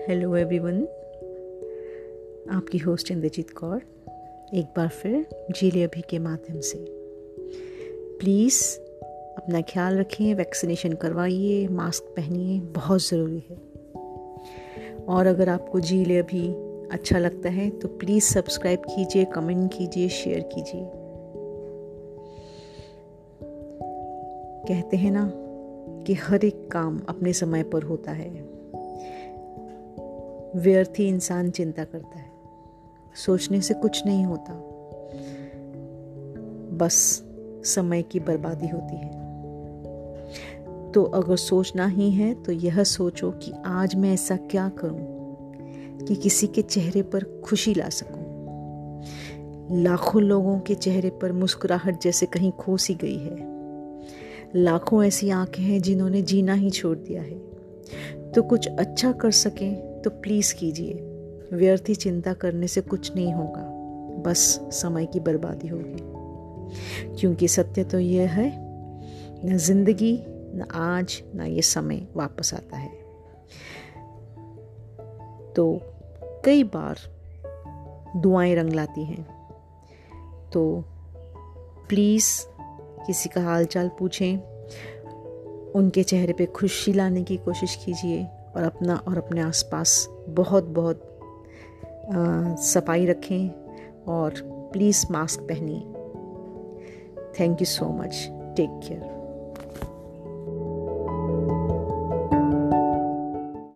Hello everyone आपकी host Indrajit Kaur, एक बार फिर जीले अभी के माध्यम से। प्लीज़ अपना ख्याल रखें वैक्सीनेशन करवाइए मास्क पहनिए, बहुत ज़रूरी है। और अगर आपको जीले अभी अच्छा लगता है तो प्लीज़ सब्सक्राइब कीजिए कमेंट कीजिए शेयर कीजिए। कहते हैं ना कि हर एक काम अपने समय पर होता है। व्यर्थ ही इंसान चिंता करता है। सोचने से कुछ नहीं होता। बस समय की बर्बादी होती है। तो अगर सोचना ही है तो यह सोचो कि आज मैं ऐसा क्या करूँ कि किसी के चेहरे पर खुशी ला सकूँ। लाखों लोगों के चेहरे पर मुस्कुराहट जैसे कहीं खोसी गई है। लाखों ऐसी आँखें हैं जिन्होंने जीना ही छोड़ दिया है। तो कुछ अच्छा कर सकें तो प्लीज़ कीजिए। व्यर्थी चिंता करने से कुछ नहीं होगा। बस समय की बर्बादी होगी। क्योंकि सत्य तो यह है, न ज़िंदगी, न आज, न ये समय वापस आता है। तो कई बार दुआएँ रंग लाती हैं। तो प्लीज़ किसी का हाल चाल पूछें। उनके चेहरे पे खुशी लाने की कोशिश कीजिए। और अपना और अपने आसपास बहुत बहुत आ, सफ़ाई रखें और प्लीज़ मास्क पहनिए। Thank you so much take care